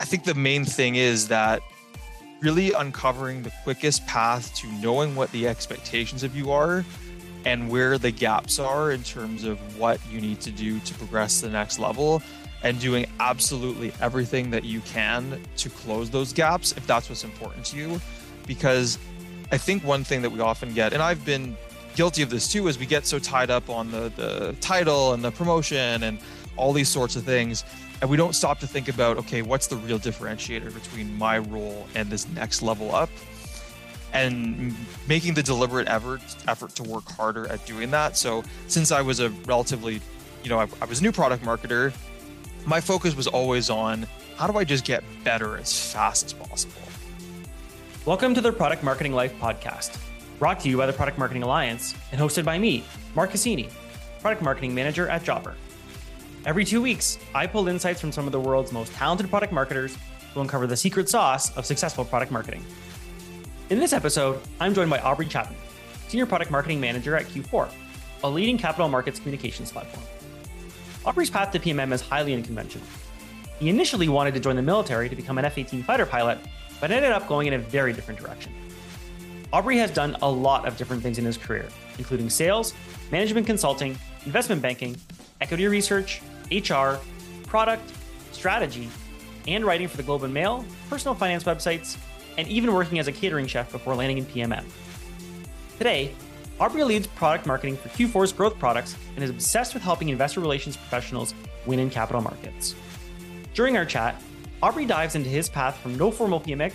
I think the main thing is that really uncovering the quickest path to knowing what the expectations of you are and where the gaps are in terms of what you need to do to progress to the next level and doing absolutely everything that you can to close those gaps if that's what's important to you. Because i think one thing that we often get and i've been guilty of this too is we get so tied up on the the title and the promotion and all these sorts of things and we don't stop to think about okay what's the real differentiator between my role and this next level up? And making the deliberate effort effort to work harder at doing that. So since i was a relatively you know I, I was a new product marketer my focus was always on how do i just get better as fast as possible? Welcome to the product marketing life podcast brought to you by the product marketing alliance and hosted by me mark Assini product marketing manager at jobber Every two weeks, I pull insights from some of the world's most talented product marketers to uncover the secret sauce of successful product marketing. In this episode, I'm joined by Aubrey Chapnick, Senior Product Marketing Manager at Q4, a leading capital markets communications platform. Aubrey's path to PMM is highly unconventional. He initially wanted to join the military to become an F 18 fighter pilot, but ended up going in a very different direction. Aubrey has done a lot of different things in his career, including sales, management consulting, investment banking, equity research, HR, product, strategy, and writing for the Globe and Mail, personal finance websites, and even working as a catering chef before landing in PMM. Today, Aubrey leads product marketing for Q4's growth products and is obsessed with helping investor relations professionals win in capital markets. During our chat, Aubrey dives into his path from no formal PMM.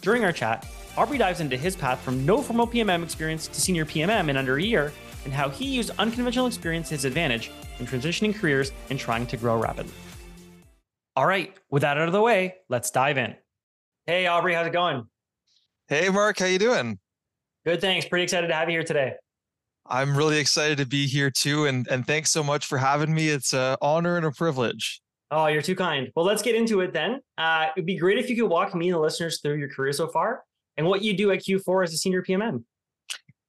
During our chat, Aubrey dives into his path from no formal PMM experience to senior PMM in under a year and how he used unconventional experience to his advantage in transitioning careers and trying to grow rapidly. All right, with that out of the way, let's dive in. Hey, Aubrey, how's it going? Hey, Mark, how you doing? Good, thanks. Pretty excited to have you here today. I'm really excited to be here too, and and thanks so much for having me. It's an honor and a privilege. Oh, you're too kind. Well, let's get into it then. Uh, it'd be great if you could walk me and the listeners through your career so far and what you do at Q4 as a senior PMM.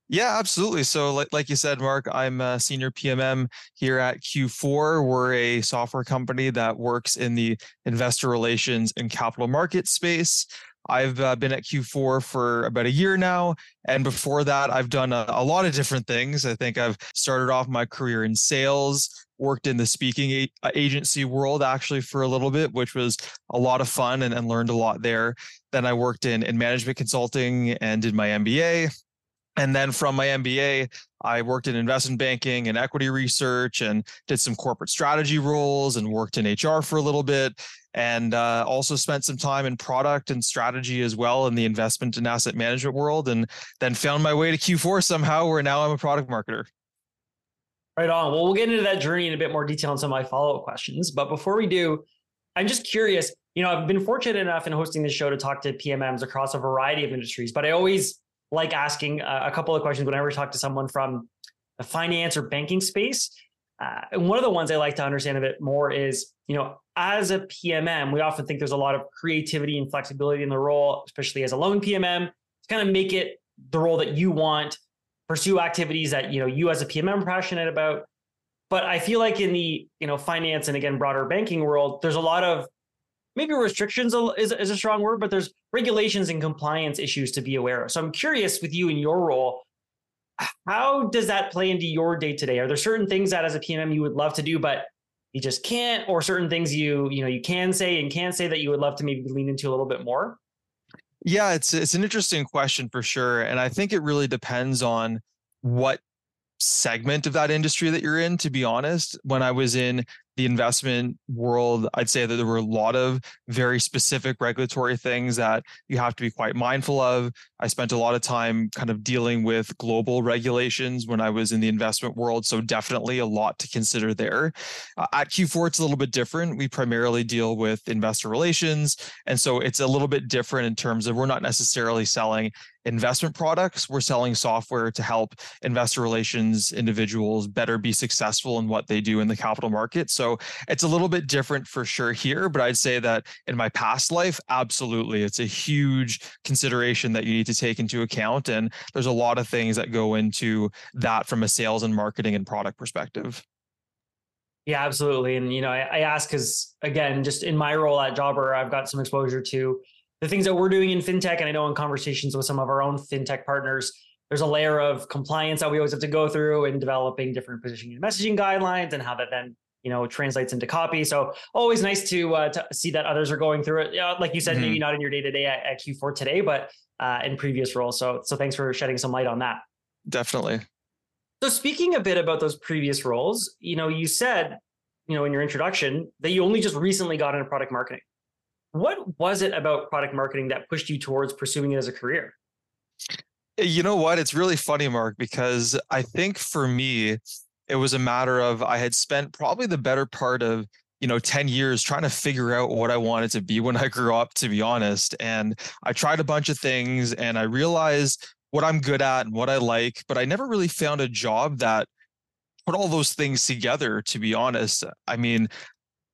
Yeah, absolutely. So, like, like you said, Mark, I'm a senior PMM here at Q4. We're a software company that works in the investor relations and capital market space. I've uh, been at Q4 for about a year now. And before that, I've done a, a, lot of different things. I think I've started off my career in sales, worked in the speaking a- uh, agency world actually for a little bit, which was a lot of fun and, and learned a lot there. Then I worked in, in management consulting and did my MBA. And then from my MBA, I worked in investment banking and equity research and did some corporate strategy roles and worked in HR for a little bit. And uh, also spent some time in product and strategy as well in the investment and asset management world. And then found my way to Q4 somehow, where now I'm a product marketer. Right on. Well, we'll get into that journey in a bit more detail in some of my follow up questions. But before we do, I'm just curious. You know, I've been fortunate enough in hosting this show to talk to PMMs across a variety of industries, but I always like asking a couple of questions whenever I talk to someone from the finance or banking space. Uh, and one of the ones I like to understand a bit more is, you know, as a PMM, we often think there's a lot of creativity and flexibility in the role, especially as a lone PMM, to kind of make it the role that you want, pursue activities that you know you as a PMM are passionate about. But I feel like in the you know finance and again broader banking world, there's a lot of maybe restrictions is, is a strong word, but there's regulations and compliance issues to be aware of. So I'm curious with you in your role, how does that play into your day to day? Are there certain things that as a PMM you would love to do, but you just can't, or certain things you you know you can say and can't say that you would love to maybe lean into a little bit more? Yeah, it's it's an interesting question for sure, and I think it really depends on what segment of that industry that you're in to be honest when i was in the investment world, I'd say that there were a lot of very specific regulatory things that you have to be quite mindful of. I spent a lot of time kind of dealing with global regulations when I was in the investment world. So, definitely a lot to consider there. Uh, at Q4, it's a little bit different. We primarily deal with investor relations. And so, it's a little bit different in terms of we're not necessarily selling investment products. We're selling software to help investor relations individuals better be successful in what they do in the capital market. So it's a little bit different for sure here, but I'd say that in my past life, absolutely, it's a huge consideration that you need to take into account. And there's a lot of things that go into that from a sales and marketing and product perspective. Yeah, absolutely. And you know, I, I ask because again, just in my role at Jobber, I've got some exposure to the things that we're doing in fintech, and I know in conversations with some of our own fintech partners, there's a layer of compliance that we always have to go through in developing different positioning and messaging guidelines, and how that then you know translates into copy. So always nice to uh, to see that others are going through it. You know, like you said, mm-hmm. maybe not in your day to day at Q4 today, but uh, in previous roles. So so thanks for shedding some light on that. Definitely. So speaking a bit about those previous roles, you know, you said, you know, in your introduction that you only just recently got into product marketing. What was it about product marketing that pushed you towards pursuing it as a career? You know what? It's really funny, Mark, because I think for me, it was a matter of I had spent probably the better part of you know 10 years trying to figure out what I wanted to be when I grew up to be honest and I tried a bunch of things and I realized what I'm good at and what I like, but I never really found a job that put all those things together, to be honest. I mean,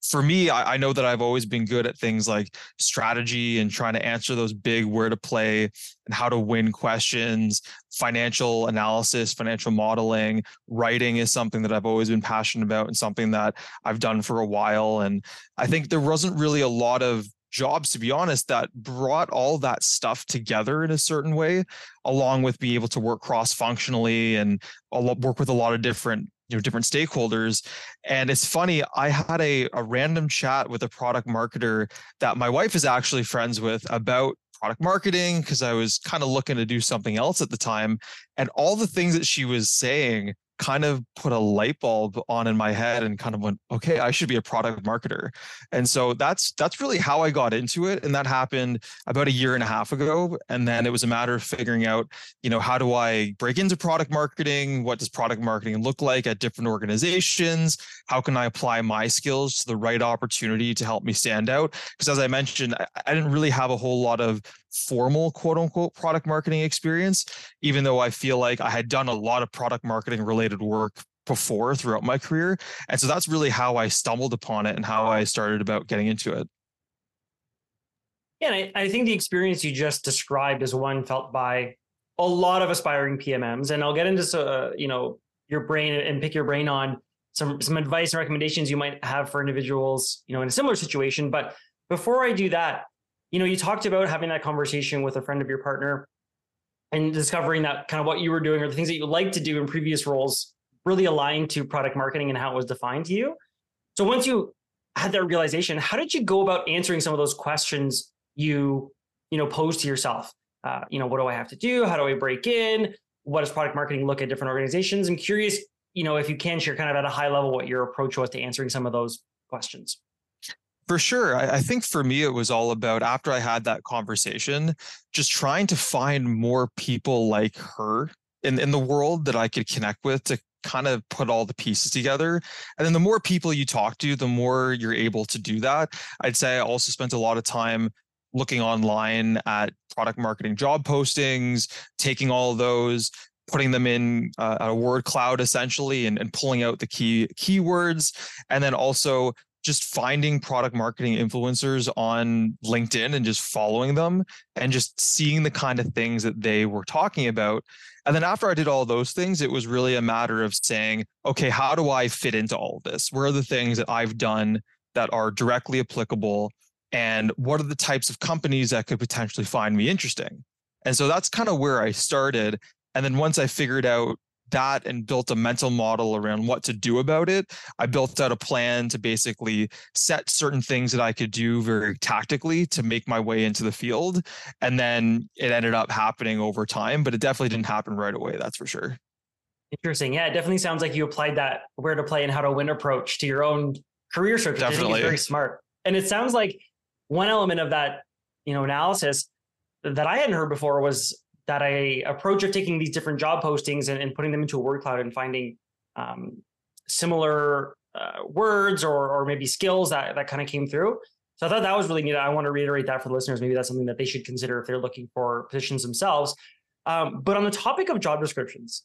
for me, I, I, know that I've always been good at things like strategy and trying to answer those big where to play and how to win questions, financial analysis, financial modeling, writing is something that I've always been passionate about and something that I've done for a while. And I think there wasn't really a lot of jobs, to be honest, that brought all that stuff together in a certain way, along with being able to work cross functionally and work with a lot of different you know different stakeholders and it's funny i had a, a random chat with a product marketer that my wife is actually friends with about product marketing because i was kind of looking to do something else at the time and all the things that she was saying kind of put a light bulb on in my head and kind of went okay i should be a product marketer. And so that's that's really how i got into it and that happened about a year and a half ago and then it was a matter of figuring out you know how do i break into product marketing? What does product marketing look like at different organizations? How can i apply my skills to the right opportunity to help me stand out? Because as i mentioned I, didn't really have a whole lot of formal quote unquote product marketing experience, even though I feel like I had done a lot of product marketing related work before throughout my career. And so that's really how I stumbled upon it and how I started about getting into it. Yeah, and I, I think the experience you just described is one felt by a lot of aspiring PMMs. And I'll get into uh, you know your brain and pick your brain on some some advice and recommendations you might have for individuals, you know, in a similar situation. But before I do that, you know, you talked about having that conversation with a friend of your partner and discovering that kind of what you were doing or the things that you like to do in previous roles really aligned to product marketing and how it was defined to you. So once you had that realization, how did you go about answering some of those questions you, you know, posed to yourself? Uh, you know, what do I have to do? How do I break in? What does product marketing look at different organizations? I'm curious, you know, if you can share kind of at a high level what your approach was to answering some of those questions. For sure. I, I, think for me, it was all about after I had that conversation, just trying to find more people like her in, in the world that I could connect with to kind of put all the pieces together. And then the more people you talk to, the more you're able to do that. I'd say I also spent a lot of time looking online at product marketing job postings, taking all those, putting them in uh, a word cloud essentially and, and pulling out the key keywords and then also just finding product marketing influencers on LinkedIn and just following them and just seeing the kind of things that they were talking about. And then after I did all those things, it was really a matter of saying, okay, how do I fit into all of this? Where are the things that I've done that are directly applicable? And what are the types of companies that could potentially find me interesting? And so that's kind of where I started. And then once I figured out that and built a mental model around what to do about it. I built out a plan to basically set certain things that I could do very tactically to make my way into the field. And then it ended up happening over time, but it definitely didn't happen right away. That's for sure. Interesting. Yeah, it definitely sounds like you applied that where to play and how to win approach to your own career search. Definitely. Very smart. And it sounds like one element of that, you know, analysis that I hadn't heard before was that I approach of taking these different job postings and, and putting them into a word cloud and finding um, similar uh, words or or maybe skills that that kind of came through. So I thought that was really neat. I want to reiterate that for the listeners. Maybe that's something that they should consider if they're looking for positions themselves. Um, but on the topic of job descriptions,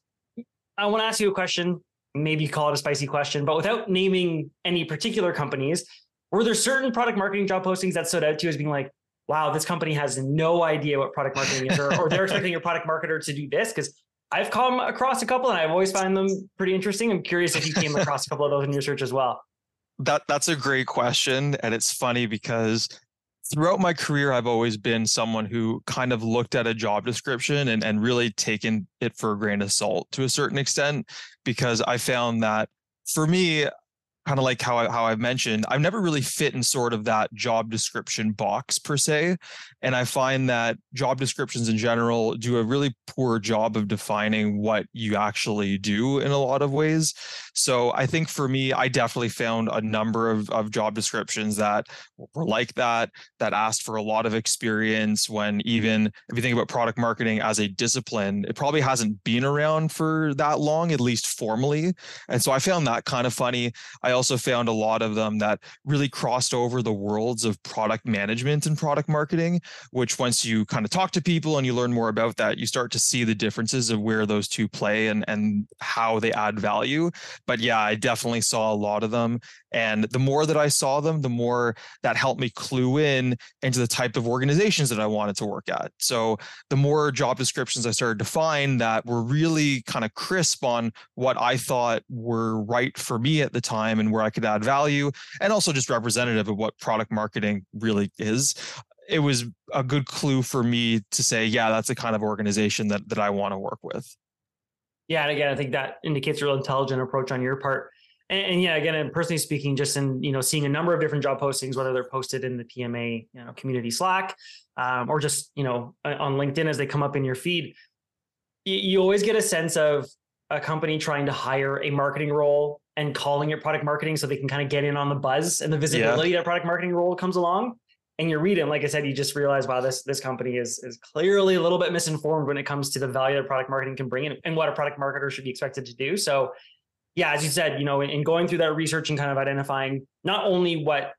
I want to ask you a question. Maybe call it a spicy question, but without naming any particular companies, were there certain product marketing job postings that stood out to you as being like, wow, this company has no idea what product marketing is, or, or they're expecting your product marketer to do this? Because I've come across a couple and I've always found them pretty interesting. I'm curious if you came across a couple of those in your search as well. that that's a great question and it's funny because throughout my career I've always been someone who kind of looked at a job description and and really taken it for a grain of salt to a certain extent because I found that for me kind of like how I, how I've mentioned, I've never really fit in sort of that job description box per se, and I find that job descriptions in general do a really poor job of defining what you actually do in a lot of ways. So I think for me, I definitely found a number of of job descriptions that were like that, that asked for a lot of experience. When even if you think about product marketing as a discipline, it probably hasn't been around for that long, at least formally, and so I found that kind of funny. I also found a lot of them that really crossed over the worlds of product management and product marketing, which once you kind of talk to people and you learn more about that, you start to see the differences of where those two play and, and how they add value. But yeah, I definitely saw a lot of them. And the more that I saw them, the more that helped me clue in into the type of organizations that I wanted to work at. So the more job descriptions I started to find that were really kind of crisp on what I thought were right for me at the time and where I could add value, and also just representative of what product marketing really is. It was a good clue for me to say, yeah, that's the kind of organization that that I want to work with. Yeah, and again, I think that indicates a real intelligent approach on your part. And, and, yeah, again, and personally speaking, just in you know seeing a number of different job postings, whether they're posted in the PMA you know community Slack um, or just you know on LinkedIn as they come up in your feed, you, you always get a sense of a company trying to hire a marketing role and calling it product marketing so they can kind of get in on the buzz and the visibility yeah. that product marketing role comes along. And you read it, like I said, you just realize, wow, this this company is is clearly a little bit misinformed when it comes to the value that product marketing can bring in and what a product marketer should be expected to do. So yeah, as you said, you know, in, in going through that research and kind of identifying not only what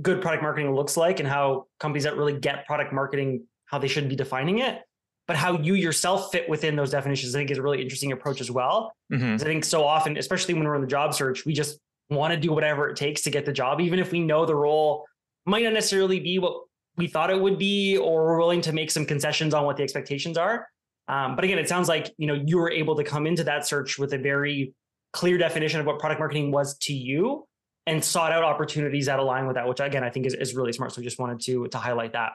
good product marketing looks like and how companies that really get product marketing how they should be defining it, but how you yourself fit within those definitions, I think is a really interesting approach as well. Mm-hmm. I think so often, especially when we're in the job search, we just want to do whatever it takes to get the job, even if we know the role might not necessarily be what we thought it would be, or we're willing to make some concessions on what the expectations are. Um, but again, it sounds like you know you were able to come into that search with a very clear definition of what product marketing was to you and sought out opportunities that align with that, which again I think is, is really smart. So I just wanted to to highlight that.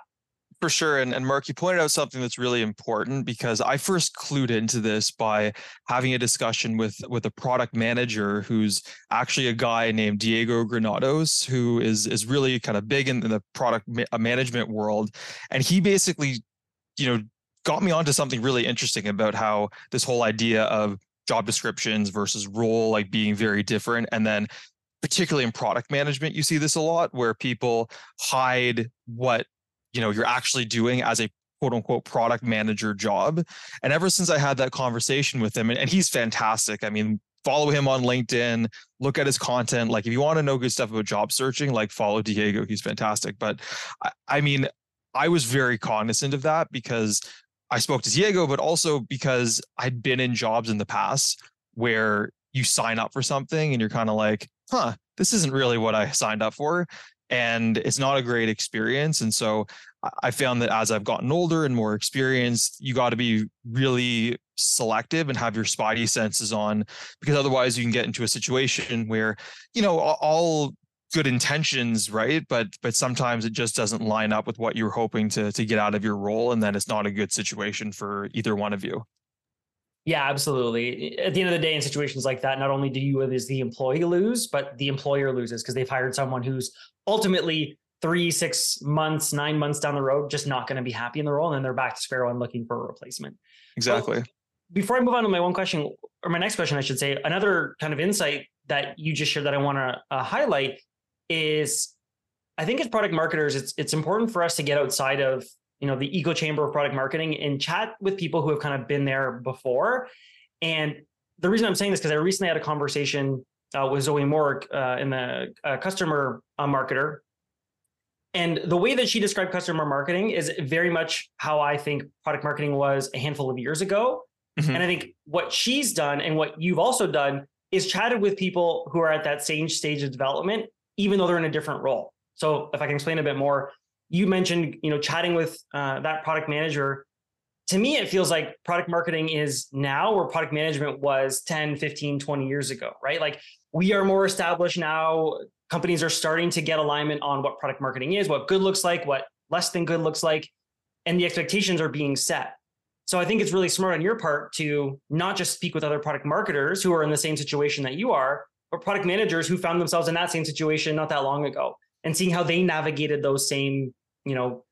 For sure. And, and Mark, you pointed out something that's really important because I first clued into this by having a discussion with, with a product manager who's actually a guy named Diego Granados, who is, is really kind of big in, the product uh, management world. And he basically, you know, got me onto something really interesting about how this whole idea of job descriptions versus role like being very different. And then particularly in product management, you see this a lot where people hide what you know you're actually doing as a quote unquote product manager job. And ever since I had that conversation with him, and, and he's fantastic. I mean, follow him on LinkedIn, look at his content. Like if you want to know good stuff about job searching, like follow Diego. He's fantastic. But I, I mean, I was very cognizant of that because I spoke to Diego, but also because I'd been in jobs in the past where you sign up for something and you're kind of like, huh, this isn't really what I signed up for and it's not a great experience. And so I found that as I've gotten older and more experienced, you got to be really selective and have your spidey senses on because otherwise you can get into a situation where, you know, all good intentions, right? But but sometimes it just doesn't line up with what you're hoping to to get out of your role and then it's not a good situation for either one of you. Yeah, absolutely. At the end of the day, in situations like that, not only do you as the employee lose, but the employer loses because they've hired someone who's ultimately three, six months, nine months down the road, just not going to be happy in the role. And then they're back to square one looking for a replacement. Exactly. So before I move on to my one question, or my next question, I should say, another kind of insight that you just shared that I want to uh, highlight is I think as product marketers, it's it's important for us to get outside of you know the echo chamber of product marketing and chat with people who have kind of been there before. And the reason I'm saying this because I recently had a conversation uh, with Zoe Morg uh, in the uh, customer uh, marketer. And the way that she described customer marketing is very much how I think product marketing was a handful of years ago. Mm-hmm. And I think what she's done and what you've also done is chatted with people who are at that same stage of development, even though they're in a different role. So if I can explain a bit more, you mentioned, you know, chatting with uh, that product manager. To me, it feels like product marketing is now where product management was 10, 15, 20 years ago, right? Like we are more established now. companies are starting to get alignment on what product marketing is, what good looks like, what less than good looks like, and the expectations are being set. So I think it's really smart on your part to not just speak with other product marketers who are in the same situation that you are, but product managers who found themselves in that same situation not that long ago and seeing how they navigated those same, you know,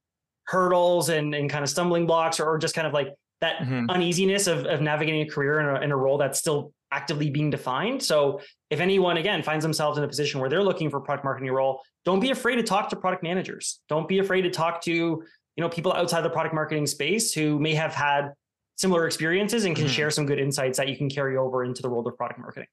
hurdles and, and kind of stumbling blocks or, or just kind of like that mm-hmm. uneasiness of, of navigating a career in a, in a role that's still actively being defined. So if anyone again finds themselves in a position where they're looking for product marketing role, don't be afraid to talk to product managers. Don't be afraid to talk to, you know, people outside the product marketing space who may have had similar experiences and can mm-hmm. share some good insights that you can carry over into the world of product marketing.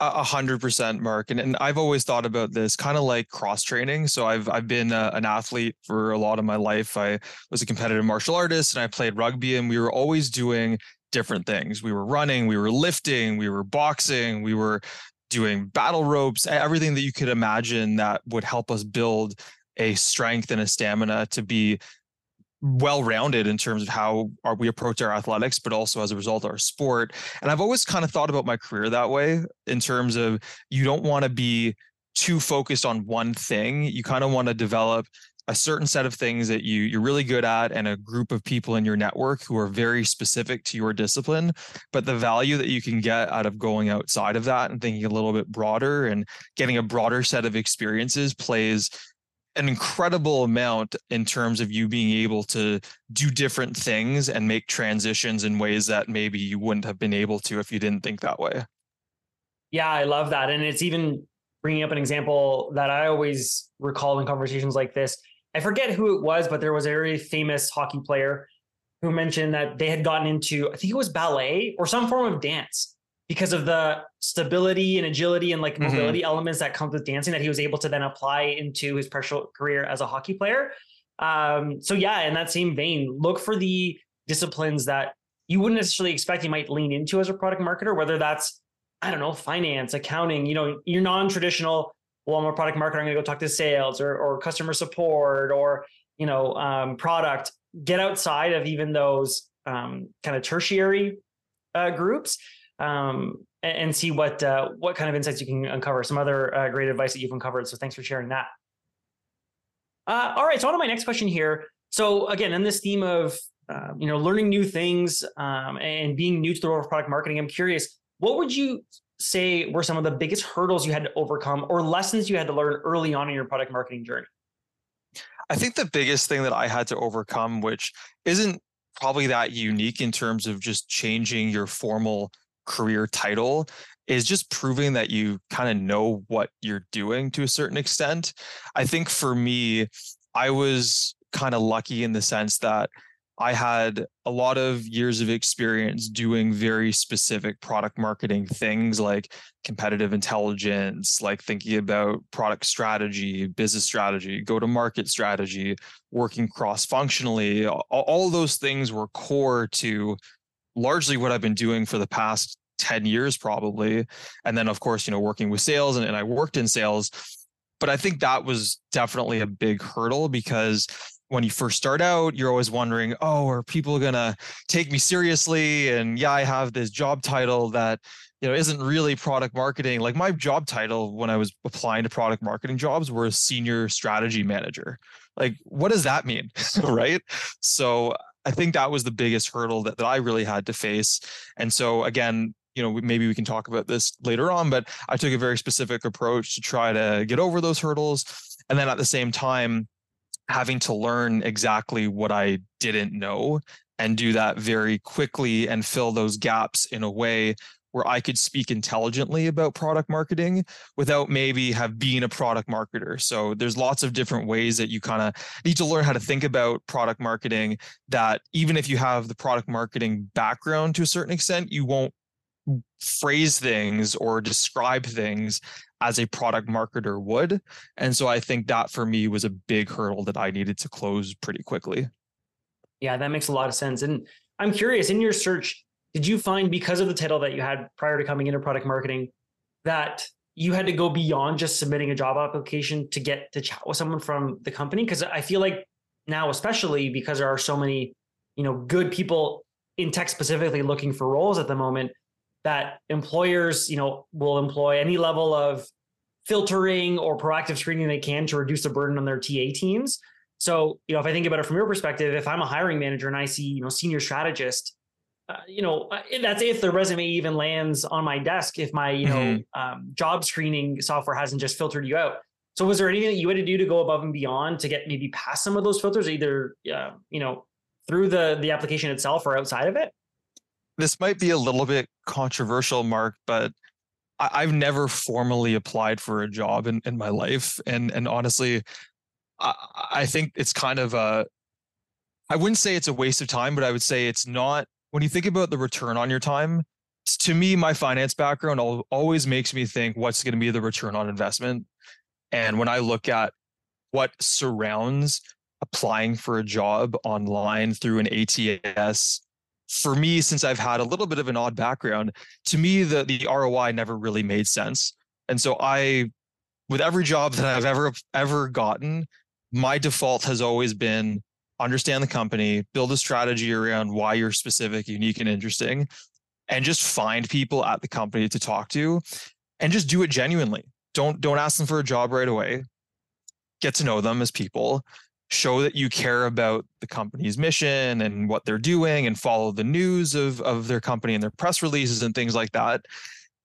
A hundred percent, Mark, and and I've always thought about this kind of like cross training. So I've I've been a, an athlete for a lot of my life. I was a competitive martial artist, and I played rugby, and we were always doing different things. We were running, we were lifting, we were boxing, we were doing battle ropes, everything that you could imagine that would help us build a strength and a stamina to be well rounded in terms of how our, we approach our athletics, but also as a result our sport. And I've always kind of thought about my career that way in terms of you don't want to be too focused on one thing. You kind of want to develop a certain set of things that you you're really good at and a group of people in your network who are very specific to your discipline but the value that you can get out of going outside of that and thinking a little bit broader and getting a broader set of experiences plays an incredible amount in terms of you being able to do different things and make transitions in ways that maybe you wouldn't have been able to if you didn't think that way. Yeah, I love that. And it's even bringing up an example that I always recall in conversations like this. I forget who it was, but there was a very famous hockey player who mentioned that they had gotten into, I think it was ballet or some form of dance because of the stability and agility and like mm-hmm. mobility mm-hmm. elements that comes with dancing that he was able to then apply into his professional career as a hockey player. Um, so yeah, in that same vein, look for the disciplines that you wouldn't necessarily expect you might lean into as a product marketer, whether that's, I don't know, finance, accounting, you know, your non-traditional, well, I'm a product marketer, I'm gonna go talk to sales or, or customer support or, you know, um, product, get outside of even those um, kind of tertiary uh, groups um, and, see what uh, what kind of insights you can uncover. Some other uh, great advice that you've uncovered. So thanks for sharing that. Uh, all right. So on to my next question here. So again, in this theme of uh, you know learning new things um, and being new to the world of product marketing, I'm curious, what would you say were some of the biggest hurdles you had to overcome or lessons you had to learn early on in your product marketing journey? I think the biggest thing that I had to overcome, which isn't probably that unique in terms of just changing your formal career title is just proving that you kind of know what you're doing to a certain extent. I think for me, I was kind of lucky in the sense that I had a lot of years of experience doing very specific product marketing things like competitive intelligence, like thinking about product strategy, business strategy, go to market strategy, working cross functionally. All, those things were core to largely what I've been doing for the past 10 years probably. And then of course, you know, working with sales and, and I worked in sales. But I think that was definitely a big hurdle because when you first start out, you're always wondering, oh, are people gonna take me seriously? And yeah, I have this job title that you know isn't really product marketing. Like my job title when I was applying to product marketing jobs were a senior strategy manager. Like, what does that mean? right. So I think that was the biggest hurdle that, that I really had to face. And so again, you know, maybe we can talk about this later on, but I took a very specific approach to try to get over those hurdles. And then at the same time, having to learn exactly what I didn't know and do that very quickly and fill those gaps in a way where I could speak intelligently about product marketing without maybe have been a product marketer. So there's lots of different ways that you kind of need to learn how to think about product marketing that even if you have the product marketing background to a certain extent, you won't phrase things or describe things as a product marketer would. And so I think that for me was a big hurdle that I needed to close pretty quickly. Yeah, that makes a lot of sense. And I'm curious in your search, did you find because of the title that you had prior to coming into product marketing that you had to go beyond just submitting a job application to get to chat with someone from the company because i feel like now especially because there are so many you know good people in tech specifically looking for roles at the moment that employers you know will employ any level of filtering or proactive screening they can to reduce the burden on their TA teams. So, you know, if I think about it from your perspective, if I'm a hiring manager and I see, you know, senior strategist, uh, you know, uh, that's if the resume even lands on my desk, if my, you mm-hmm. know, um, job screening software hasn't just filtered you out. So was there anything that you had to do to go above and beyond to get maybe past some of those filters, either, uh, you know, through the, the application itself or outside of it? This might be a little bit controversial, Mark, but I, have never formally applied for a job in, in my life. And, and honestly, I, I think it's kind of a, I wouldn't say it's a waste of time, but I would say it's not, when you think about the return on your time, to me, my finance background always makes me think what's going to be the return on investment. And when I look at what surrounds applying for a job online through an ATS for me, since I've had a little bit of an odd background, to me, the, the ROI never really made sense. And so I, with every job that I've ever, ever gotten, my default has always been understand the company, build a strategy around why you're specific, unique, and interesting, and just find people at the company to talk to and just do it genuinely. Don't don't ask them for a job right away. Get to know them as people show that you care about the company's mission and what they're doing and follow the news of, of their company and their press releases and things like that.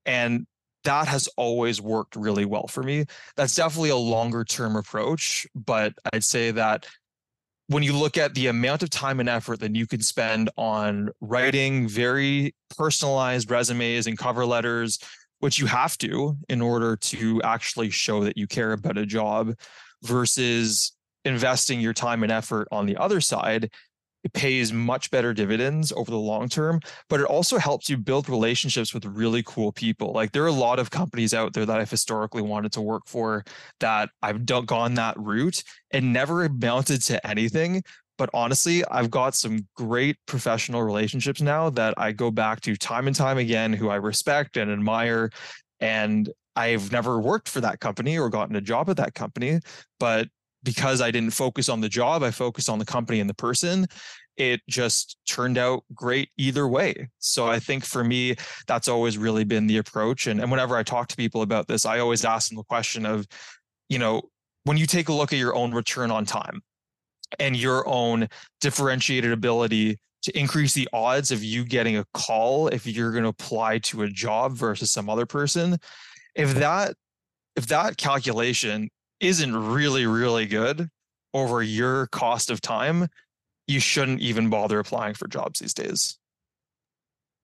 And that has always worked really well for me. That's definitely a longer term approach, but I'd say that when you look at the amount of time and effort that you can spend on writing very personalized resumes and cover letters, which you have to in order to actually show that you care about a job versus investing your time and effort on the other side it pays much better dividends over the long term but it also helps you build relationships with really cool people. Like there are a lot of companies out there that i've historically wanted to work for that i've gone that route and never amounted to anything but honestly i've got some great professional relationships now that i go back to time and time again who i respect and admire and I've never worked for that company or gotten a job at that company, but because I didn't focus on the job, I focused on the company and the person. It just turned out great either way. So I think for me, that's always really been the approach. And, and whenever I talk to people about this, I always ask them the question of, you know, when you take a look at your own return on time and your own differentiated ability to increase the odds of you getting a call if you're going to apply to a job versus some other person, if that if that calculation isn't really, really good over your cost of time, you shouldn't even bother applying for jobs these days.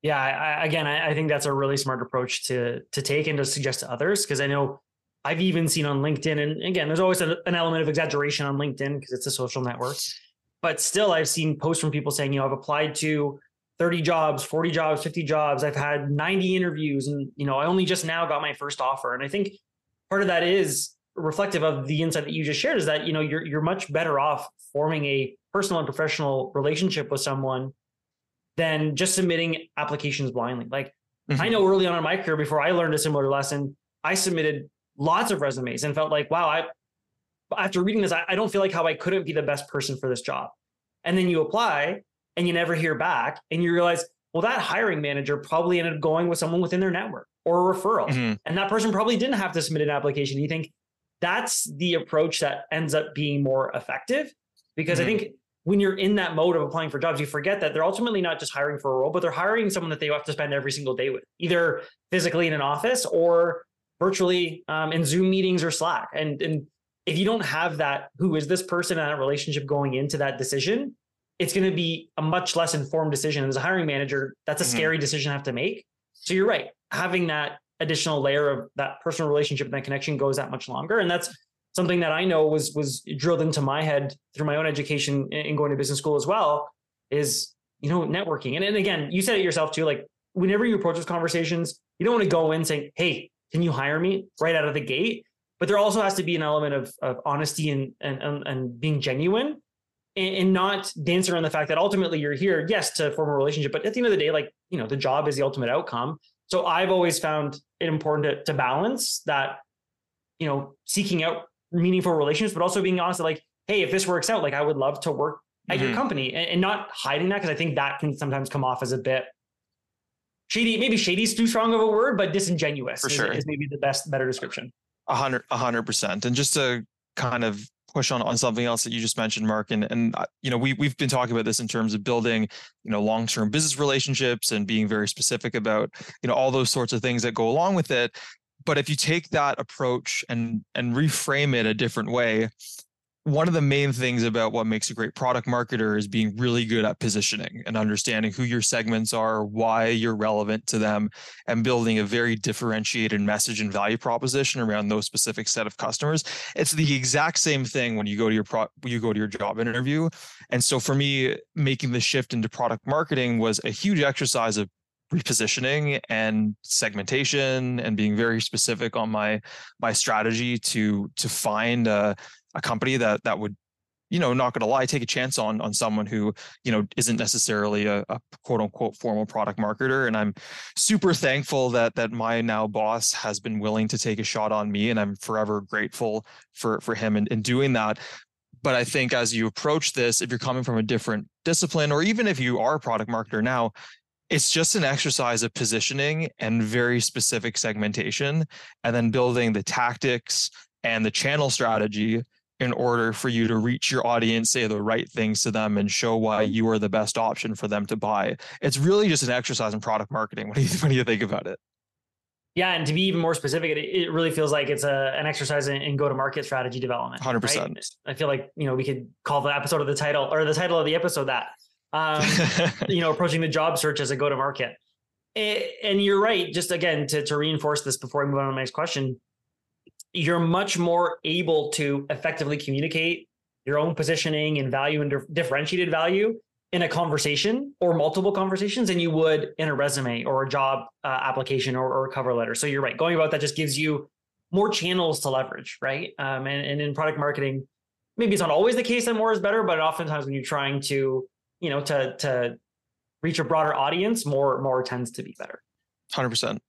Yeah, I, again, I, I, think that's a really smart approach to to take and to suggest to others because I know I've even seen on LinkedIn, and again, there's always a, an element of exaggeration on LinkedIn because it's a social network, but still, I've seen posts from people saying, you know, I've applied to 30 jobs, 40 jobs, 50 jobs, I've had 90 interviews, and you know, I only just now got my first offer, and I think part of that is reflective of the insight that you just shared is that you know you're you're much better off forming a personal and professional relationship with someone than just submitting applications blindly. Like mm-hmm. I know early on in my career, before I learned a similar lesson, I submitted lots of resumes and felt like, wow, I after reading this, I, I don't feel like how I couldn't be the best person for this job. And then you apply and you never hear back, and you realize, well, that hiring manager probably ended up going with someone within their network or a referral. Mm-hmm. And that person probably didn't have to submit an application. You think, that's the approach that ends up being more effective because mm-hmm. I think when you're in that mode of applying for jobs, you forget that they're ultimately not just hiring for a role, but they're hiring someone that they have to spend every single day with, either physically in an office or virtually um, in Zoom meetings or Slack. And and if you don't have that, who is this person and that relationship going into that decision, it's going to be a much less informed decision. And as a hiring manager, that's a mm-hmm. scary decision to have to make. So you're right, having that additional layer of that personal relationship and that connection goes that much longer. And that's something that I know was was drilled into my head through my own education in going to business school as well. Is you know networking and, and again you said it yourself too like whenever you approach those conversations you don't want to go in saying hey can you hire me right out of the gate but there also has to be an element of, of honesty and, and, and, and being genuine and, and, not dancing around the fact that ultimately you're here yes to form a relationship but at the end of the day like you know the job is the ultimate outcome so I've always found it important to, to balance that, you know, seeking out meaningful relationships, but also being honest, like, hey, if this works out, like I would love to work at mm-hmm. your company and, and, not hiding that because I think that can sometimes come off as a bit shady. Maybe shady is too strong of a word, but disingenuous For sure. is, is maybe the best, better description. A hundred, a hundred percent. And just to kind of push on on something else that you just mentioned, Mark, and and uh, you know we we've been talking about this in terms of building you know long term business relationships and being very specific about you know all those sorts of things that go along with it. But if you take that approach and and reframe it a different way, one of the main things about what makes a great product marketer is being really good at positioning and understanding who your segments are, why you're relevant to them, and building a very differentiated message and value proposition around those specific set of customers. It's the exact same thing when you go to your pro- you go to your job interview. And so for me, making the shift into product marketing was a huge exercise of repositioning and segmentation and being very specific on my my strategy to to find a, a company that that would you know not going to lie take a chance on on someone who you know isn't necessarily a, a, quote unquote formal product marketer. And i'm super thankful that that my now boss has been willing to take a shot on me and i'm forever grateful for for him in, in doing that. But i think as you approach this if you're coming from a different discipline or even if you are a product marketer now it's just an exercise of positioning and very specific segmentation and then building the tactics and the channel strategy in order for you to reach your audience, say the right things to them, and show why you are the best option for them to buy. It's really just an exercise in product marketing when you, when you think about it. Yeah, and to be even more specific, it, it really feels like it's a an exercise in, in go to market strategy development. Hundred percent. Right? I feel like you know we could call the episode of the title or the title of the episode that um, you know approaching the job search as a go to market. And you're right. Just again to to reinforce this before I move on to my next question, you're much more able to effectively communicate your own positioning and value and differentiated value in a conversation or multiple conversations than you would in a resume or a job uh, application or, or, a cover letter. So you're right. Going about that just gives you more channels to leverage, right? Um, and, and in product marketing, maybe it's not always the case that more is better, but oftentimes when you're trying to, you know, to to reach a broader audience, more more tends to be better. Hundred percent.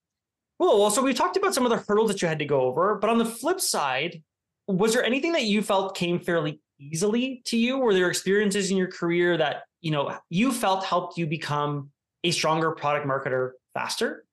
Cool. Well, so we talked about some of the hurdles that you had to go over, but on the flip side, was there anything that you felt came fairly easily to you? Were there experiences in your career that you know you felt helped you become a stronger product marketer faster?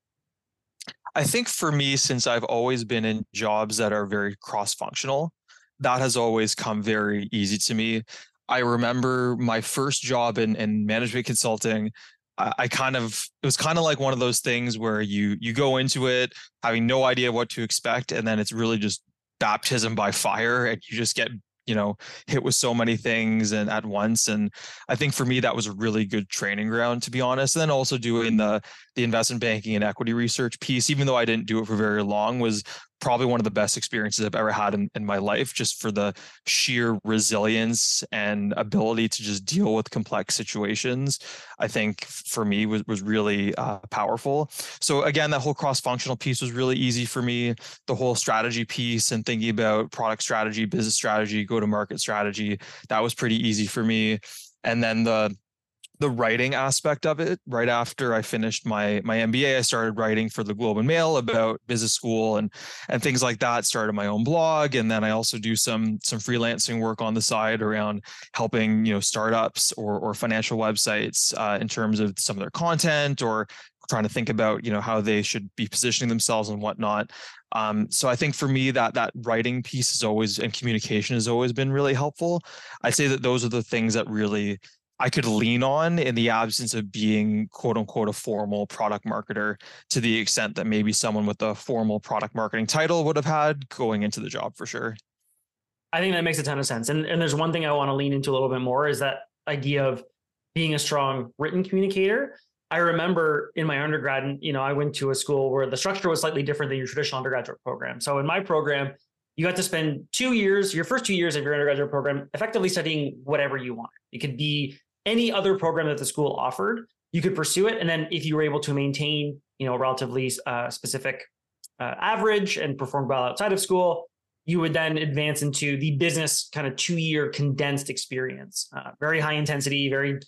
I think for me, since I've always been in jobs that are very cross-functional, that has always come very easy to me. I remember my first job in, in management consulting. I kind of it was kind of like one of those things where you you go into it having no idea what to expect and then it's really just baptism by fire and you just get you know hit with so many things and at once and i think for me that was a really good training ground to be honest and then also doing the the investment banking and equity research piece even though i didn't do it for very long was probably one of the best experiences I've ever had in, in my life, just for the sheer resilience and ability to just deal with complex situations. I think for me was, was really uh, powerful. So again, that whole cross-functional piece was really easy for me. The whole strategy piece and thinking about product strategy, business strategy, go-to-market strategy, that was pretty easy for me. And then the the writing aspect of it right after i finished my my mba i started writing for the globe and mail about business school and and things like that started my own blog and then i also do some some freelancing work on the side around helping you know startups or or financial websites uh, in terms of some of their content or trying to think about you know how they should be positioning themselves and whatnot. Um, so i think for me that that writing piece is always and communication has always been really helpful. I'd say that those are the things that really I could lean on in the absence of being quote unquote a formal product marketer to the extent that maybe someone with a formal product marketing title would have had going into the job for sure. I think that makes a ton of sense. And, and there's one thing I want to lean into a little bit more is that idea of being a strong written communicator. I remember in my undergrad, you know, I went to a school where the structure was slightly different than your traditional undergraduate program. So in my program, you got to spend two years, your first two years of your undergraduate program, effectively studying whatever you want. It could be any other program that the school offered, you could pursue it. And then if you were able to maintain, you know, a relatively uh, specific uh, average and perform well outside of school, you would then advance into the business kind of two year condensed experience. Uh, very high intensity, very,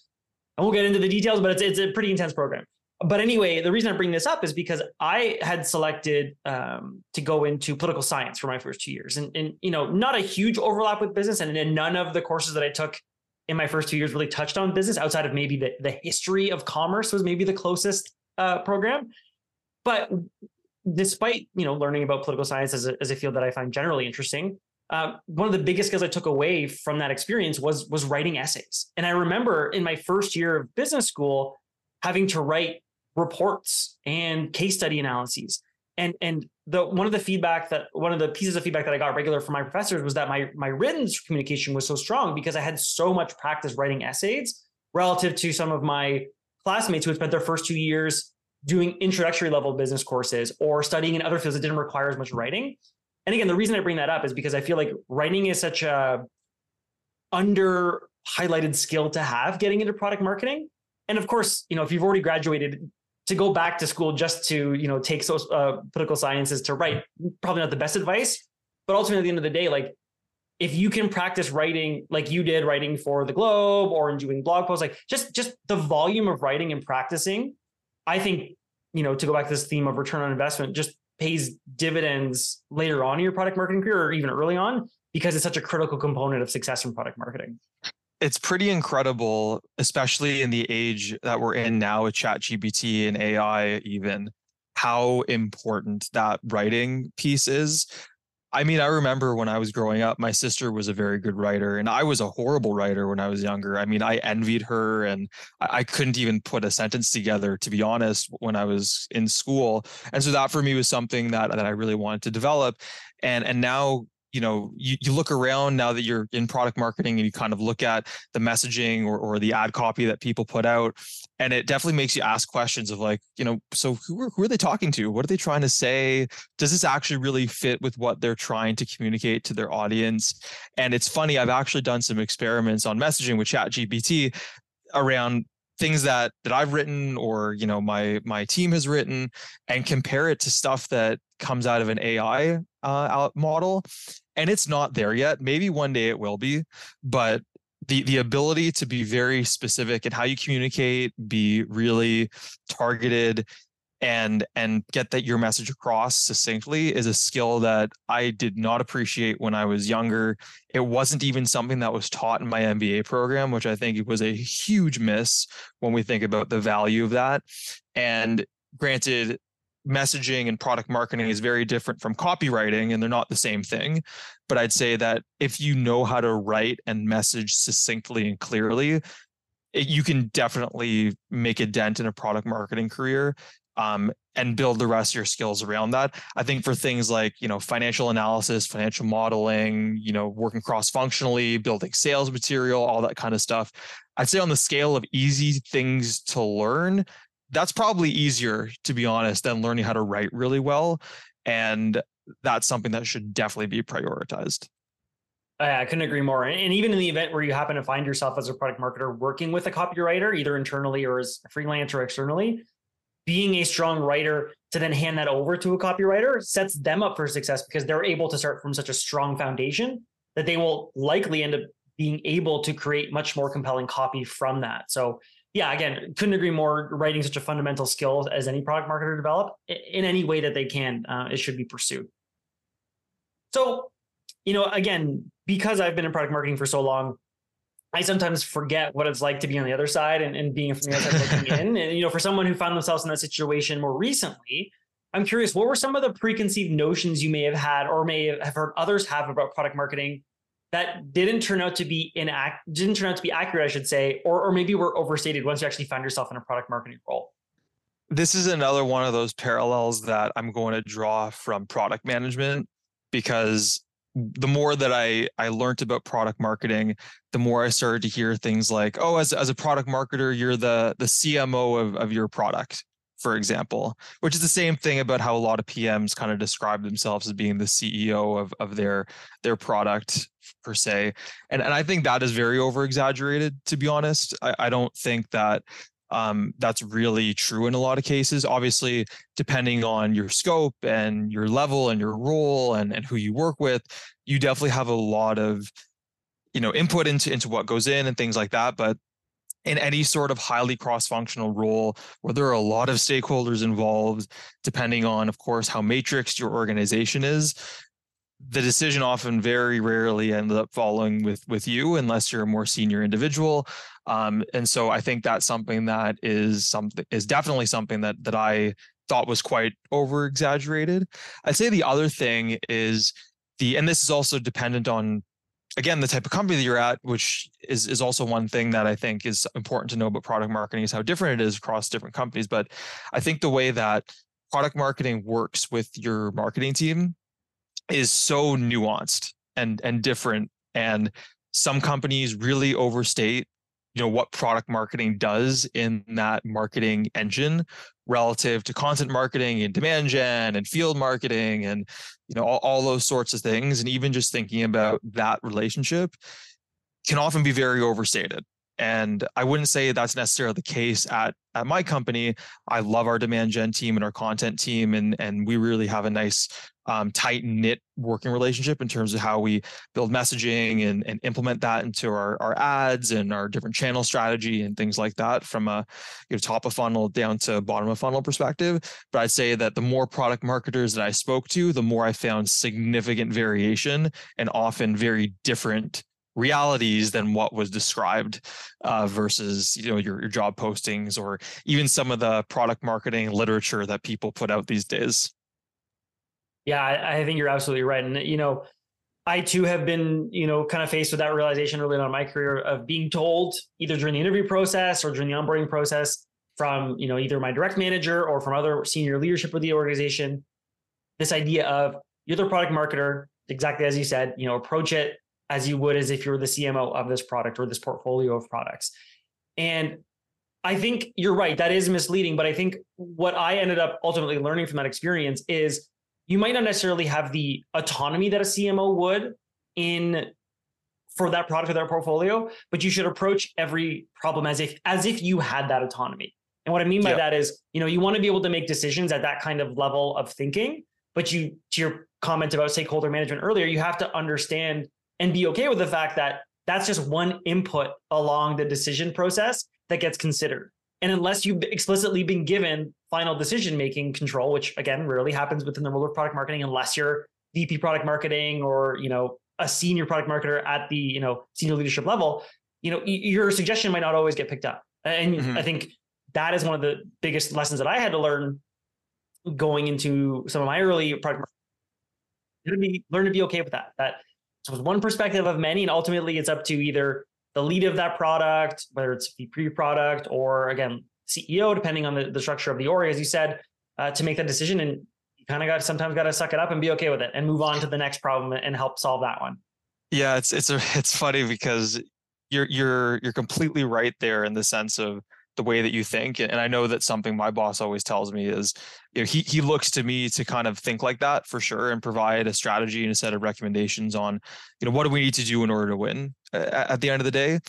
I won't get into the details, but it's, it's a pretty intense program. But anyway, the reason I bring this up is because I had selected um, to go into political science for my first two years, and, and you know, not a huge overlap with business, and, and none of the courses that I took in my first two years really touched on business outside of maybe the, the history of commerce was maybe the closest uh, program. But despite you know learning about political science as a, as a field that I find generally interesting, uh, one of the biggest skills I took away from that experience was was writing essays. And I remember in my first year of business school having to write reports and case study analyses. And and the one of the feedback that one of the pieces of feedback that I got regular from my professors was that my my written communication was so strong because I had so much practice writing essays relative to some of my classmates who had spent their first two years doing introductory level business courses or studying in other fields that didn't require as much writing. And again, the reason I bring that up is because I feel like writing is such a under highlighted skill to have getting into product marketing. And of course, you know, if you've already graduated, to go back to school just to you know take so, uh, political sciences to write, probably not the best advice. But ultimately, at the end of the day, like if you can practice writing like you did writing for the globe or in doing blog posts like just just the volume of writing and practicing i think you know to go back to this theme of return on investment just pays dividends later on in your product marketing career or even early on because it's such a critical component of success in product marketing it's pretty incredible especially in the age that we're in now with chat gpt and ai even how important that writing piece is I mean, I remember when I was growing up, my sister was a very good writer, and I was a horrible writer when I was younger. I mean, I envied her, and I, I couldn't even put a sentence together, to be honest, when I was in school. And so that for me was something that that I really wanted to develop. And and now you know you, you look around now that you're in product marketing and you kind of look at the messaging or, or the ad copy that people put out and it definitely makes you ask questions of like you know so who are, who are they talking to? What are they trying to say? Does this actually really fit with what they're trying to communicate to their audience? And it's funny i've actually done some experiments on messaging with chat gpt around things that that I've written or you know my my team has written and compare it to stuff that comes out of an AI uh, model and it's not there yet. Maybe one day it will be but the the ability to be very specific in how you communicate be really targeted and and get that your message across succinctly is a skill that I did not appreciate when I was younger. It wasn't even something that was taught in my MBA program, which I think was a huge miss when we think about the value of that. And granted, messaging and product marketing is very different from copywriting and they're not the same thing but i'd say that if you know how to write and message succinctly and clearly it, you can definitely make a dent in a product marketing career um, and build the rest of your skills around that. I think for things like, you know, financial analysis, financial modeling, you know, working cross functionally, building sales material, all that kind of stuff. I'd say on the scale of easy things to learn, that's probably easier, to be honest, than learning how to write really well. And that's something that should definitely be prioritized. I couldn't agree more. And even in the event where you happen to find yourself as a product marketer working with a copywriter, either internally or as a freelancer externally, being a strong writer to then hand that over to a copywriter sets them up for success because they're able to start from such a strong foundation that they will likely end up being able to create much more compelling copy from that. So yeah, again, couldn't agree more. Writing such a fundamental skill as any product marketer develop in any way that they can, uh, it should be pursued. So, you know, again, because I've been in product marketing for so long, I sometimes forget what it's like to be on the other side and, and being from the outside looking in. And you know, for someone who found themselves in that situation more recently, I'm curious, what were some of the preconceived notions you may have had or may have heard others have about product marketing that didn't turn out to be inact didn't turn out to be accurate, I should say, or or maybe were overstated once you actually found yourself in a product marketing role? This is another one of those parallels that I'm going to draw from product management because the more that I I learned about product marketing, the more I started to hear things like, "Oh, as as a product marketer, you're the the CMO of of your product." For example, which is the same thing about how a lot of PMs kind of describe themselves as being the CEO of of their their product per se. And and I think that is very over exaggerated, to be honest. I, I don't think that um, that's really true in a lot of cases. Obviously, depending on your scope and your level and your role and, and who you work with, you definitely have a lot of you know input into into what goes in and things like that. But in any sort of highly cross-functional role where there are a lot of stakeholders involved, depending on, of course, how matrixed your organization is, the decision often very rarely ends up following with with you unless you're a more senior individual um, and so i think that's something that is something is definitely something that that i thought was quite over exaggerated. I'd say the other thing is the, and this is also dependent on again the type of company that you're at which is is also one thing that i think is important to know about product marketing is how different it is across different companies but i think the way that product marketing works with your marketing team is so nuanced and and different and some companies really overstate you know what product marketing does in that marketing engine relative to content marketing and demand gen and field marketing and you know all, all those sorts of things and even just thinking about that relationship can often be very overstated and I wouldn't say that's necessarily the case at at my company. I love our demand gen team and our content team, and and we really have a nice um, tight knit working relationship in terms of how we build messaging and, and implement that into our, our ads and our different channel strategy and things like that from a you know, top of funnel down to bottom of funnel perspective. But I'd say that the more product marketers that I spoke to, the more I found significant variation and often very different realities than what was described uh, versus you know your, your job postings or even some of the product marketing literature that people put out these days. Yeah I, I think you're absolutely right. And you know I too have been, you know, kind of faced with that realization early on in my career of being told either during the interview process or during the onboarding process from, you know, either my direct manager or from other senior leadership of the organization, this idea of you're the product marketer, exactly as you said, you know, approach it as you would as if you were the CMO of this product or this portfolio of products. And I think you're right, that is misleading. But I think what I ended up ultimately learning from that experience is you might not necessarily have the autonomy that a CMO would in for that product or their portfolio, but you should approach every problem as if as if you had that autonomy. And what I mean by yep. that is, you know, you want to be able to make decisions at that kind of level of thinking, but you to your comment about stakeholder management earlier, you have to understand and be okay with the fact that that's just one input along the decision process that gets considered. And unless you've explicitly been given final decision making control, which again rarely happens within the role of product marketing, unless you're VP product marketing or you know a senior product marketer at the you know senior leadership level, you know your suggestion might not always get picked up. And mm-hmm. I think that is one of the biggest lessons that I had to learn going into some of my early product marketing. To be learn to be okay with that. That so it's one perspective of many, and ultimately it's up to either the lead of that product, whether it's VP product or again CEO, depending on the, the structure of the org, as you said, uh, to make that decision. And you kind of got sometimes got to suck it up and be okay with it and move on to the next problem and help solve that one. Yeah, it's it's a, it's funny because you're you're you're completely right there in the sense of the way that you think. And I know that something my boss always tells me is, you know, he he looks to me to kind of think like that for sure and provide a strategy and a set of recommendations on, you know, what do we need to do in order to win uh, at the end of the day.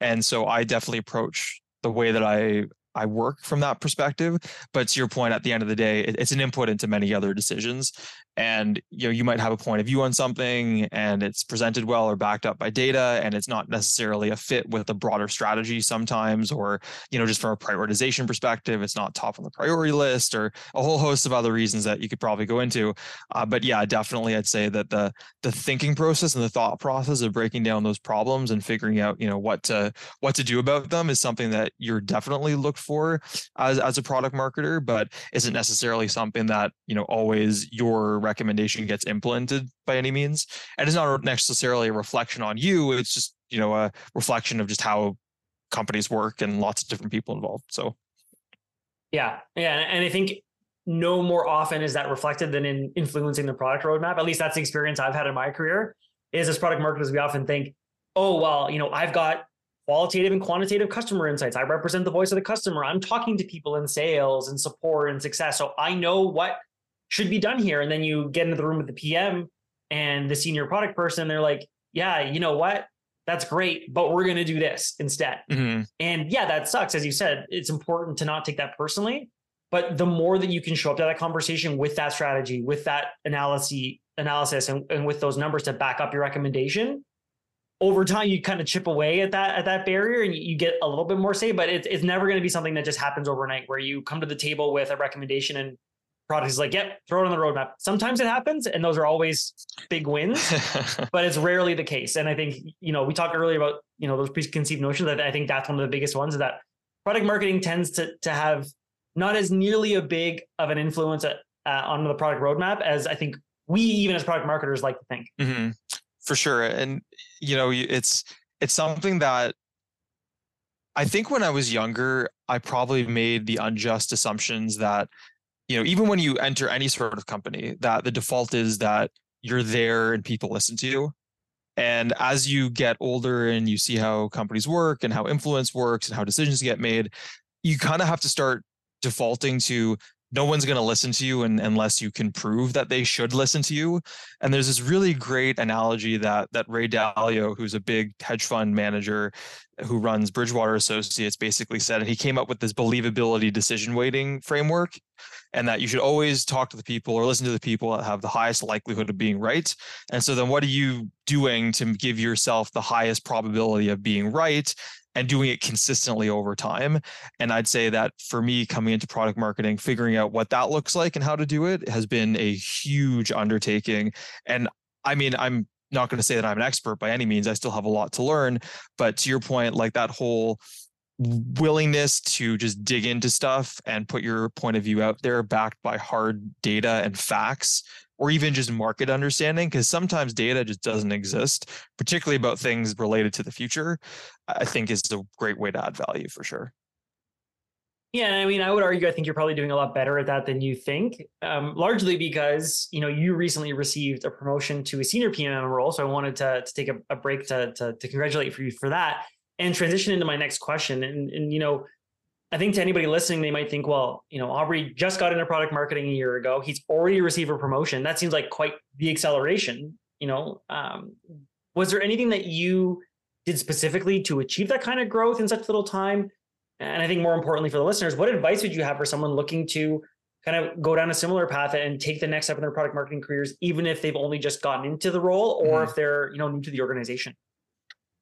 And so I definitely approach the way that I I work from that perspective. But to your point, at the end of the day, it's an input into many other decisions. And you know, you might have a point of view on something and it's presented well or backed up by data, and it's not necessarily a fit with the broader strategy sometimes, or you know, just from a prioritization perspective, it's not top on the priority list, or a whole host of other reasons that you could probably go into. Uh, but yeah, definitely, I'd say that the the thinking process and the thought process of breaking down those problems and figuring out you know what to what to do about them is something that you're definitely looked for as, as a product marketer, but isn't necessarily something that, you know, always your recommendation gets implemented by any means. And it's not necessarily a reflection on you. It's just, you know, a reflection of just how companies work and lots of different people involved. So yeah. Yeah. And I think no more often is that reflected than in influencing the product roadmap. At least that's the experience I've had in my career. Is as product marketers, we often think, oh well, you know, I've got qualitative and quantitative customer insights. I represent the voice of the customer. I'm talking to people in sales and support and success. So I know what should be done here. And then you get into the room with the PM and the senior product person. They're like, yeah, you know what? That's great, but we're going to do this instead. Mm-hmm. And yeah, that sucks. As you said, it's important to not take that personally. But the more that you can show up to that conversation with that strategy, with that analysis, analysis, and, and with those numbers to back up your recommendation, over time you kind of chip away at that at that barrier and you get a little bit more say but it's, it's never going to be something that just happens overnight where you come to the table with a recommendation and product. Is like yep throw it on the roadmap. Sometimes it happens and those are always big wins but it's rarely the case. And i think you know we talked earlier about you know those preconceived notions. That i think that's one of the biggest ones is that product marketing tends to to have not as nearly a big of an influence at, uh, on the product roadmap as I think we even as product marketers like to think. Mm-hmm. For sure, and you know, it's it's something that I think when I was younger, I probably made the unjust assumptions that you know, even when you enter any sort of company, that the default is that you're there and people listen to you. And as you get older and you see how companies work and how influence works and how decisions get made, you kind of have to start defaulting to no one's going to listen to you and, unless you can prove that they should listen to you. And there's this really great analogy that that Ray Dalio, who's a big hedge fund manager who runs Bridgewater Associates, basically said, and he came up with this believability decision weighting framework, and that you should always talk to the people or listen to the people that have the highest likelihood of being right. And so then, what are you doing to give yourself the highest probability of being right? And doing it consistently over time. And I'd say that for me, coming into product marketing, figuring out what that looks like and how to do it has been a huge undertaking. And I mean, I'm not going to say that I'm an expert by any means. I still have a lot to learn. But to your point, like that whole willingness to just dig into stuff and put your point of view out there backed by hard data and facts or even just market understanding because sometimes data just doesn't exist particularly about things related to the future i think is a great way to add value for sure yeah, I mean, I would argue I think you're probably doing a lot better at that than you think. Um, largely because you know you recently received a promotion to a senior PM role, so I wanted to, to take a, a break to, to, to congratulate for you for that and transition into my next question. And and you know, I think to anybody listening, they might think, well, you know, Aubrey just got into product marketing a year ago. He's already received a promotion. That seems like quite the acceleration. You know, um, was there anything that you did specifically to achieve that kind of growth in such little time? And I think more importantly for the listeners, what advice would you have for someone looking to kind of go down a similar path and take the next step in their product marketing careers, even if they've only just gotten into the role or mm-hmm. if they're, you know, new to the organization?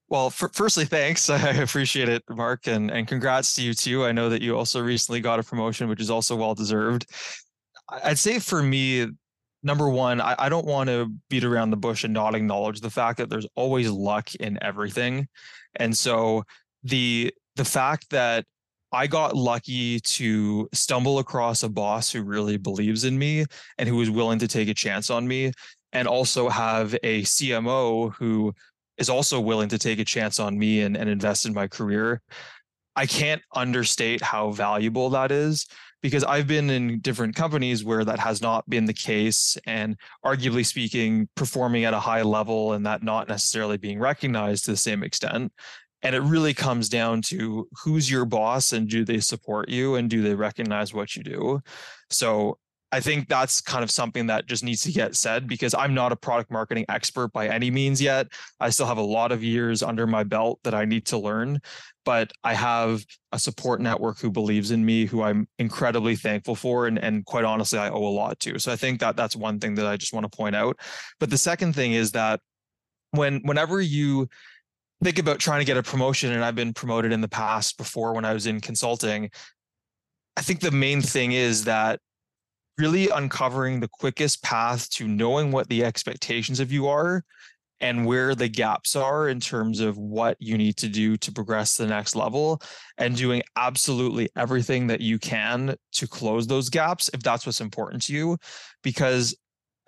Well, firstly, thanks. I appreciate it, Mark, and and congrats to you too. I know that you also recently got a promotion, which is also well deserved. I'd say for me, number one, I, I don't want to beat around the bush and not acknowledge the fact that there's always luck in everything, and so the the fact that I got lucky to stumble across a boss who really believes in me and who is willing to take a chance on me, and also have a CMO who is also willing to take a chance on me and, and invest in my career. I can't understate how valuable that is because I've been in different companies where that has not been the case, and arguably speaking, performing at a high level and that not necessarily being recognized to the same extent. And it really comes down to who's your boss and do they support you and do they recognize what you do? So I think that's kind of something that just needs to get said because I'm not a product marketing expert by any means yet. I still have a lot of years under my belt that I need to learn, but I have a support network who believes in me, who I'm incredibly thankful for, and and quite honestly, I owe a lot to. So I think that that's one thing that I just want to point out. But the second thing is that when whenever you think about trying to get a promotion, and I've been promoted in the past before when I was in consulting, I think the main thing is that really uncovering the quickest path to knowing what the expectations of you are and where the gaps are in terms of what you need to do to progress to the next level and doing absolutely everything that you can to close those gaps if that's what's important to you. Because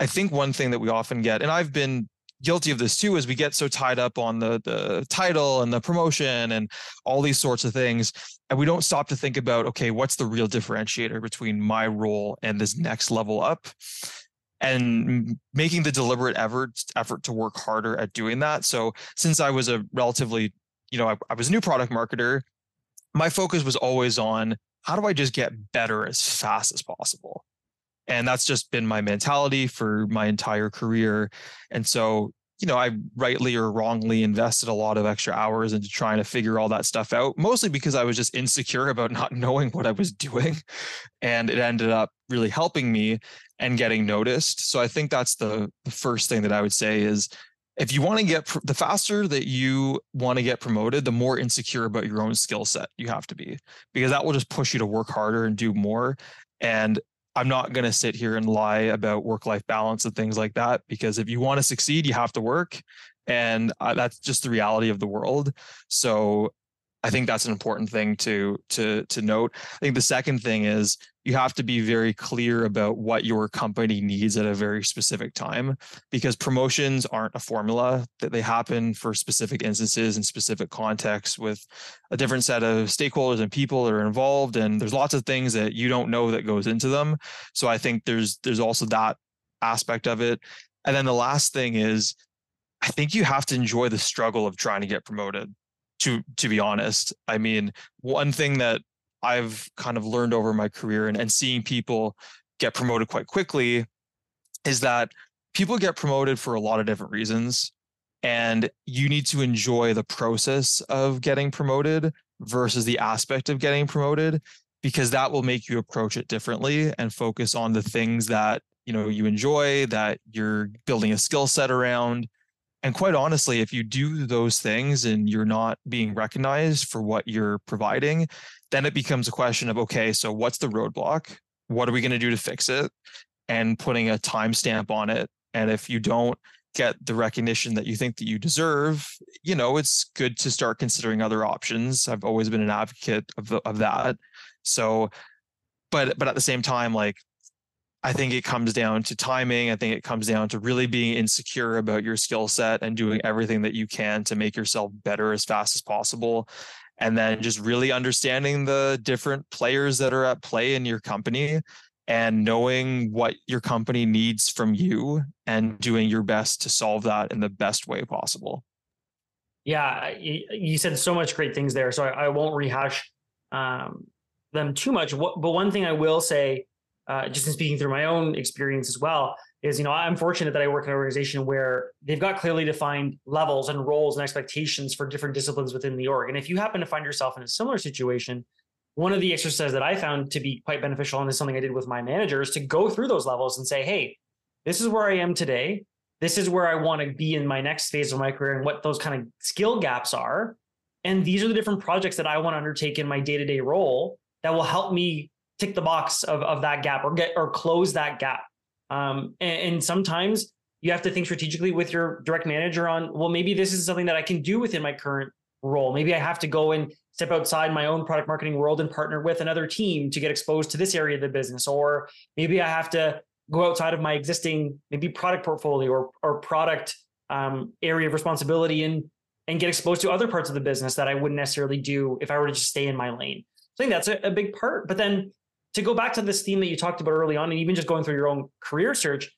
i think one thing that we often get and i've been guilty of this too is we get so tied up on the the title and the promotion and all these sorts of things and we don't stop to think about okay what's the real differentiator between my role and this next level up? And making the deliberate effort effort to work harder at doing that. So since i was a relatively you know I, I was a new product marketer my focus was always on how do i just get better as fast as possible? And that's just been my mentality for my entire career. And so you know i rightly or wrongly invested a lot of extra hours into trying to figure all that stuff out mostly because i was just insecure about not knowing what i was doing. And it ended up really helping me and getting noticed. So i think that's the, the first thing that i would say is if you want to get the faster that you want to get promoted the more insecure about your own skill set you have to be because that will just push you to work harder and do more. And I'm not going to sit here and lie about work life balance and things like that because if you want to succeed, you have to work. And uh, that's just the reality of the world. So I think that's an important thing to to to note. I think the second thing is you have to be very clear about what your company needs at a very specific time because promotions aren't a formula that they happen for specific instances and specific contexts with a different set of stakeholders and people that are involved and there's lots of things that you don't know that goes into them. So i think there's there's also that aspect of it. And then the last thing is i think you have to enjoy the struggle of trying to get promoted to to be honest. I mean one thing that I've kind of learned over my career and, and seeing people get promoted quite quickly is that people get promoted for a lot of different reasons. And you need to enjoy the process of getting promoted versus the aspect of getting promoted, because that will make you approach it differently and focus on the things that you know you enjoy, that you're building a skill set around. And quite honestly, if you do those things and you're not being recognized for what you're providing, then it becomes a question of okay, so what's the roadblock? What are we going to do to fix it? And putting a timestamp on it. And if you don't get the recognition that you think that you deserve, you know, it's good to start considering other options. I've always been an advocate of the, of that. So, but but at the same time, like I think it comes down to timing. I think it comes down to really being insecure about your skill set and doing everything that you can to make yourself better as fast as possible and then just really understanding the different players that are at play in your company and knowing what your company needs from you and doing your best to solve that in the best way possible. Yeah, you said so much great things there, so I, won't rehash um, them too much. But one thing I will say, uh, just in speaking through my own experience as well, is you know i'm fortunate that i work in an organization where they've got clearly defined levels and roles and expectations for different disciplines within the org. And if you happen to find yourself in a similar situation one of the exercises that i found to be quite beneficial and is something i did with my managers to go through those levels and say hey this is where i am today. This is where i want to be in my next phase of my career and what those kind of skill gaps are. And these are the different projects that i want to undertake in my day-to-day role that will help me tick the box of, of that gap or get or close that gap um, and, and sometimes you have to think strategically with your direct manager on, well, maybe this is something that I can do within my current role. Maybe I have to go and step outside my own product marketing world and partner with another team to get exposed to this area of the business. Or maybe I have to go outside of my existing maybe product portfolio or or product um, area of responsibility and and get exposed to other parts of the business that I wouldn't necessarily do if I were to just stay in my lane. I think that's a, a big part. But then to go back to this theme that you talked about early on, and even just going through your own career search,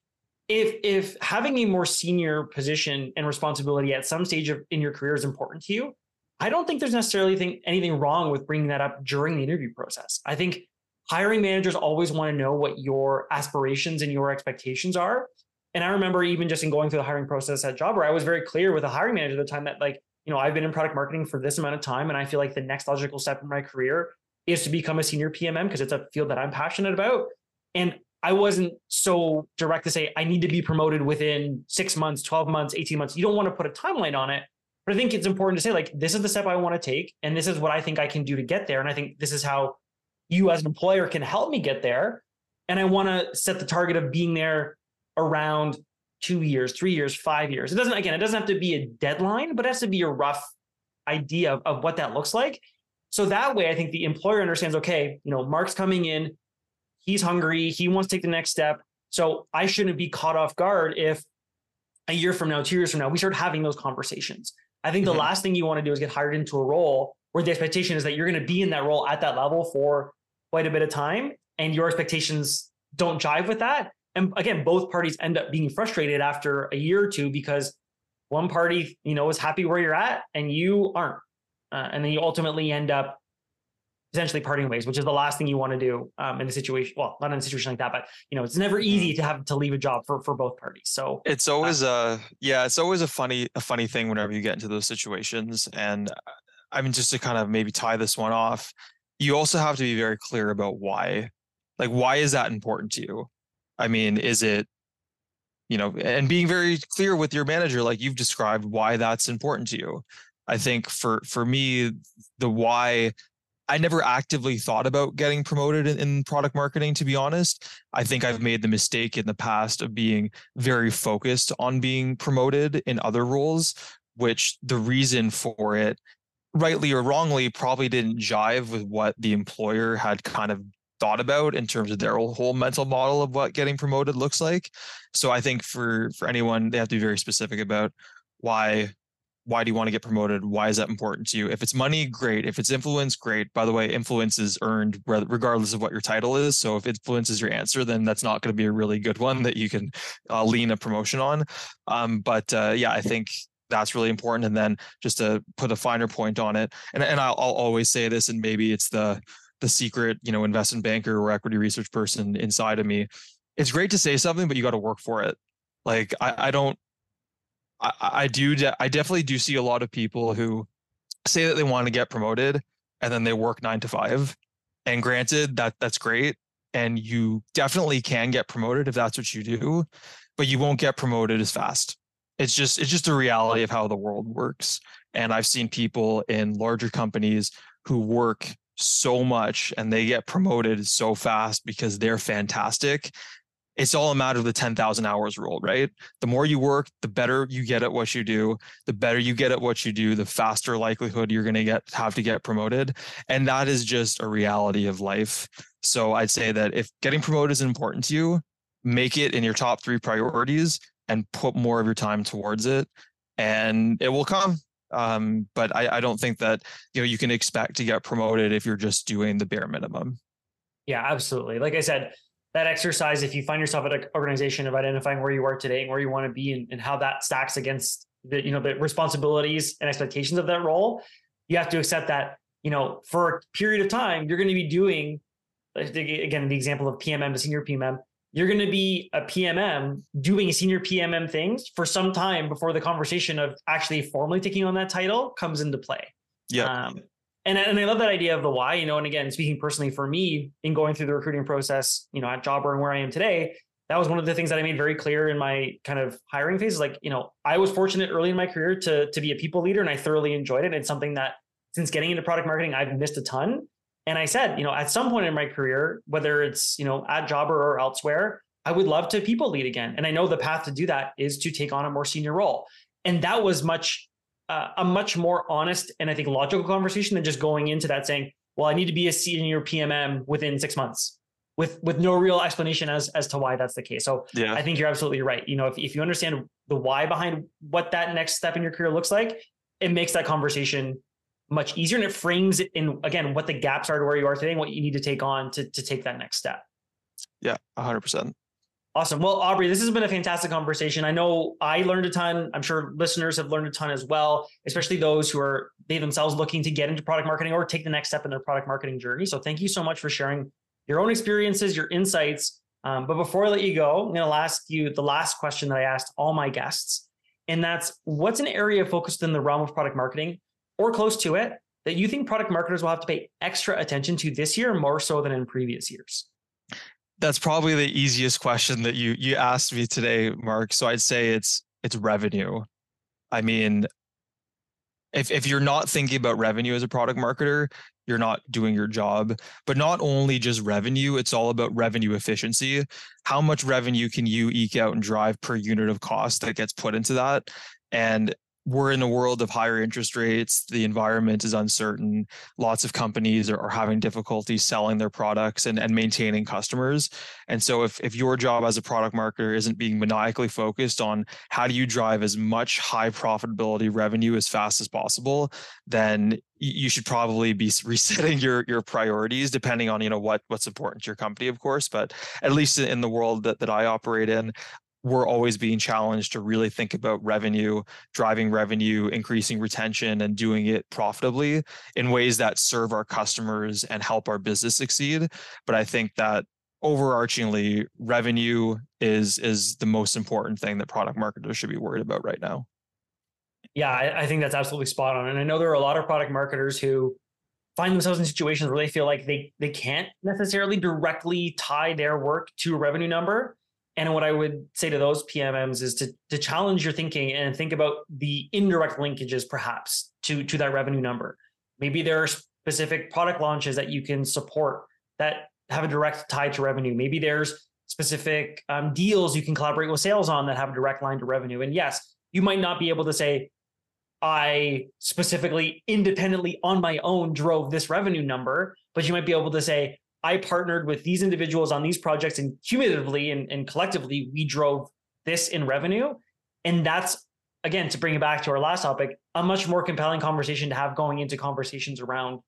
if if having a more senior position and responsibility at some stage of in your career is important to you, I don't think there's necessarily think, anything wrong with bringing that up during the interview process. I think hiring managers always want to know what your aspirations and your expectations are. And I remember even just in going through the hiring process at Jobber, I was very clear with a hiring manager at the time that like, you know, I've been in product marketing for this amount of time, and I feel like the next logical step in my career is to become a senior PMM because it's a field that I'm passionate about. And I wasn't so direct to say I need to be promoted within six months, 12 months, 18 months. You don't want to put a timeline on it. But I think it's important to say, like, this is the step I want to take, and this is what I think I can do to get there. And I think this is how you as an employer can help me get there. And I want to set the target of being there around two years, three years, five years. It doesn't, again, it doesn't have to be a deadline, but it has to be a rough idea of, of what that looks like. So that way, I think the employer understands okay, you know, Mark's coming in, he's hungry, he wants to take the next step. So I shouldn't be caught off guard if a year from now, two years from now, we start having those conversations. I think mm-hmm. the last thing you want to do is get hired into a role where the expectation is that you're going to be in that role at that level for quite a bit of time and your expectations don't jive with that. And again, both parties end up being frustrated after a year or two because one party, you know, is happy where you're at and you aren't uh, and then you ultimately end up essentially parting ways, which is the last thing you want to do um, in a situation. Well, not in a situation like that, but you know, it's never easy to have to leave a job for for both parties. So it's always uh, a yeah, it's always a funny a funny thing whenever you get into those situations. And I mean, just to kind of maybe tie this one off, you also have to be very clear about why, like, why is that important to you? I mean, is it you know, and being very clear with your manager, like you've described, why that's important to you. I think for for me, the why I never actively thought about getting promoted in, in, product marketing, to be honest. I think I've mm-hmm. made the mistake in the past of being very focused on being promoted in other roles, which the reason for it rightly or wrongly, probably didn't jive with what the employer had kind of thought about in terms of their whole mental model of what getting promoted looks like. So I think for for anyone, they have to be very specific about why why do you want to get promoted? Why is that important to you? If it's money, great. If it's influence, great. By the way, influence is earned regardless of what your title is. So if influence is your answer, then that's not going to be a really good one that you can uh, lean a promotion on. Um, but uh, yeah, I think that's really important. And then just to put a finer point on it, and, and I'll, I'll always say this, and maybe it's the the secret, you know, investment banker or equity research person inside of me. It's great to say something, but you got to work for it. Like I, I don't I, I do I definitely do see a lot of people who say that they want to get promoted and then they work nine to five. And granted, that that's great. And you definitely can get promoted if that's what you do, but you won't get promoted as fast. It's just it's just a reality of how the world works. And I've seen people in larger companies who work so much and they get promoted so fast because they're fantastic it's all a matter of the 10,000 hours rule, right? The more you work, the better you get at what you do. The better you get at what you do, the faster likelihood you're going to get have to get promoted. And that is just a reality of life. So I'd say that if getting promoted is important to you, make it in your top three priorities and put more of your time towards it and it will come. Um, but I, I don't think that you know you can expect to get promoted if you're just doing the bare minimum. Yeah, absolutely. Like I said, that exercise, if you find yourself at an organization of identifying where you are today and where you want to be and, and how that stacks against the, you know, the responsibilities and expectations of that role, you have to accept that, you know, for a period of time, you're going to be doing, again, the example of PMM to senior PMM, you're going to be a PMM doing senior PMM things for some time before the conversation of actually formally taking on that title comes into play. Yeah. Um, and, and I love that idea of the why, you know, and again, speaking personally for me in going through the recruiting process, you know, at Jobber and where I am today, that was one of the things that I made very clear in my kind of hiring phase. Like, you know, I was fortunate early in my career to, to be a people leader and I thoroughly enjoyed it. And it's something that since getting into product marketing, I've missed a ton. And I said, you know, at some point in my career, whether it's, you know, at Jobber or elsewhere, I would love to people lead again. And I know the path to do that is to take on a more senior role. And that was much uh, a much more honest and I think logical conversation than just going into that saying, well, I need to be a senior PMM within six months with with no real explanation as as to why that's the case. So yeah. I think you're absolutely right. You know, if, if you understand the why behind what that next step in your career looks like, it makes that conversation much easier and it frames it in again what the gaps are to where you are today and what you need to take on to to take that next step. Yeah, hundred percent. Awesome. Well, Aubrey, this has been a fantastic conversation. I know I learned a ton. I'm sure listeners have learned a ton as well, especially those who are they themselves looking to get into product marketing or take the next step in their product marketing journey. So thank you so much for sharing your own experiences, your insights. Um, but before I let you go, I'm going to ask you the last question that I asked all my guests. And that's what's an area focused in the realm of product marketing or close to it that you think product marketers will have to pay extra attention to this year more so than in previous years? That's probably the easiest question that you you asked me today, Mark. So I'd say it's it's revenue. I mean, if if you're not thinking about revenue as a product marketer, you're not doing your job. But not only just revenue, it's all about revenue efficiency. How much revenue can you eke out and drive per unit of cost that gets put into that? And we're in a world of higher interest rates. The environment is uncertain. Lots of companies are, are, having difficulty selling their products and, and maintaining customers. And so, if, if your job as a product marketer isn't being maniacally focused on how do you drive as much high profitability revenue as fast as possible, then you should probably be resetting your your priorities depending on you know what what's important to your company of course but at least in the world that, that i operate in we're always being challenged to really think about revenue, driving revenue, increasing retention, and doing it profitably in ways that serve our customers and help our business succeed. But I think that overarchingly, revenue is is the most important thing that product marketers should be worried about right now. Yeah, I, I think that's absolutely spot on. And I know there are a lot of product marketers who find themselves in situations where they feel like they they can't necessarily directly tie their work to a revenue number and what I would say to those PMMs is to, to challenge your thinking and think about the indirect linkages perhaps to, to that revenue number. Maybe there are specific product launches that you can support that have a direct tie to revenue. Maybe there's specific um, deals you can collaborate with sales on that have a direct line to revenue. And yes, you might not be able to say, I specifically independently on my own drove this revenue number, but you might be able to say, I partnered with these individuals on these projects and cumulatively and, and collectively, we drove this in revenue. And that's, again, to bring it back to our last topic, a much more compelling conversation to have going into conversations around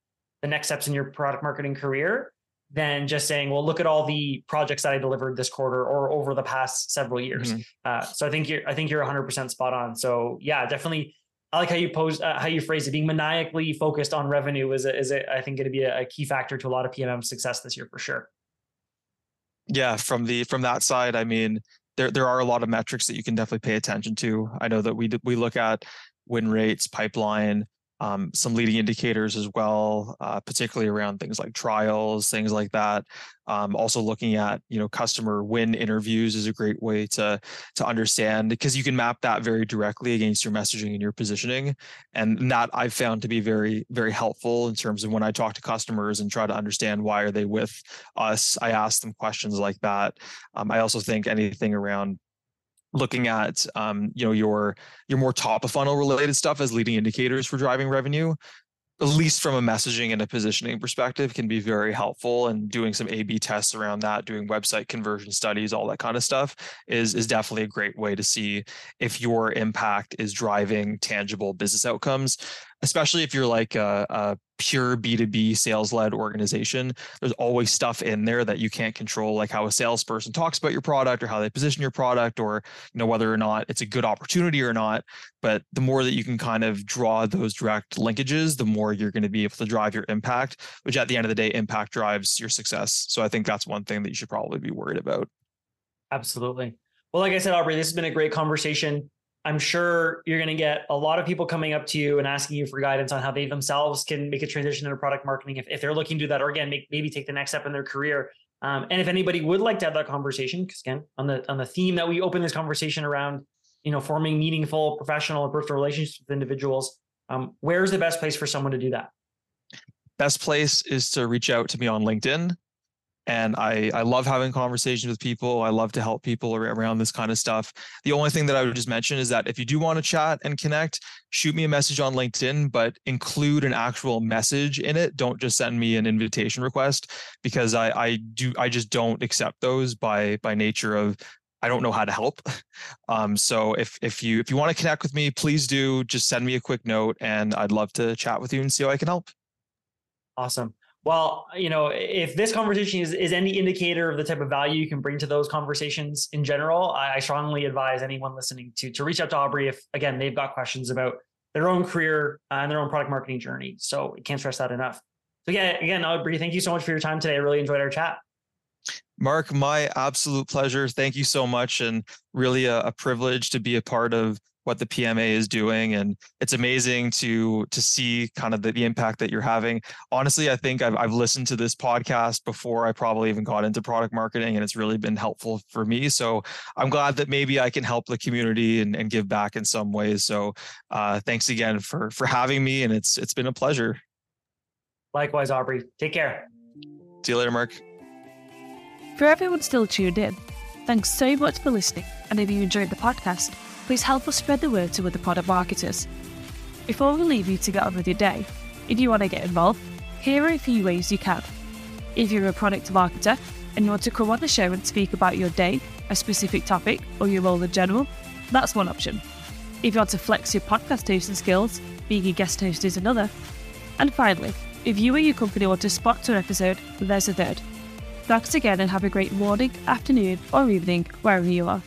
the next steps in your product marketing career than just saying, well, look at all the projects that I delivered this quarter or over the past several years. Mm-hmm. Uh, so I think you're, I think you're 100% spot on. So yeah, definitely. I like how you pose, uh, how you phrase it. Being maniacally focused on revenue is, a, is a, I think, going to be a, a key factor to a lot of PMM success this year for sure. Yeah, from the from that side, I mean, there there are a lot of metrics that you can definitely pay attention to. I know that we we look at win rates, pipeline, um, some leading indicators as well, uh, particularly around things like trials, things like that. Um, also looking at you know customer win interviews is a great way to to understand because you can map that very directly against your messaging and your positioning, and that I've found to be very very helpful in terms of when I talk to customers and try to understand why are they with us. I ask them questions like that. Um, I also think anything around looking at um, you know your your more top of funnel related stuff as leading indicators for driving revenue at least from a messaging and a positioning perspective can be very helpful and doing some a b tests around that doing website conversion studies all that kind of stuff is is definitely a great way to see if your impact is driving tangible business outcomes especially if you're like a, a pure B2B sales led organization, there's always stuff in there that you can't control, like how a salesperson talks about your product or how they position your product or, you know, whether or not it's a good opportunity or not. But the more that you can kind of draw those direct linkages, the more you're going to be able to drive your impact, which at the end of the day, impact drives your success. So I think that's one thing that you should probably be worried about. Absolutely. Well, like I said, Aubrey, this has been a great conversation. I'm sure you're going to get a lot of people coming up to you and asking you for guidance on how they themselves can make a transition into product marketing if, if they're looking to do that, or again, make, maybe take the next step in their career. Um, and if anybody would like to have that conversation, because again, on the on the theme that we open this conversation around, you know, forming meaningful professional and personal relationships with individuals, um, where's the best place for someone to do that? Best place is to reach out to me on LinkedIn and I I love having conversations with people. I love to help people around this kind of stuff. The only thing that I would just mention is that if you do want to chat and connect, shoot me a message on LinkedIn, but include an actual message in it. Don't just send me an invitation request because I I do I just don't accept those by by nature of I don't know how to help. Um, so if if you if you want to connect with me, please do just send me a quick note and I'd love to chat with you and see how I can help. Awesome well, you know, if this conversation is, is any indicator of the type of value you can bring to those conversations in general, I, I strongly advise anyone listening to to reach out to Aubrey if again they've got questions about their own career uh, and their own product marketing journey. So I can't stress that enough. So yeah, again, Aubrey, thank you so much for your time today. I really enjoyed our chat. Mark, my absolute pleasure. Thank you so much, and really a, a privilege to be a part of what the PMA is doing, and it's amazing to to see kind of the, the impact that you're having. Honestly, I think I've I've listened to this podcast before I probably even got into product marketing, and it's really been helpful for me. So I'm glad that maybe I can help the community and, and give back in some ways. So uh, thanks again for for having me, and it's it's been a pleasure. Likewise, Aubrey. Take care. See you later, Mark. For everyone still tuned in, thanks so much for listening. And if you enjoyed the podcast, please help us spread the word to other product marketers. Before we leave you to get on with your day, if you want to get involved, here are a few ways you can. If you're a product marketer and you want to come on the show and speak about your day, a specific topic, or your role in general, that's one option. If you want to flex your podcast hosting skills, being a guest host is another. And finally, if you or your company want to sponsor an episode, there's a third. Thanks again and have a great morning, afternoon, or evening, wherever you are.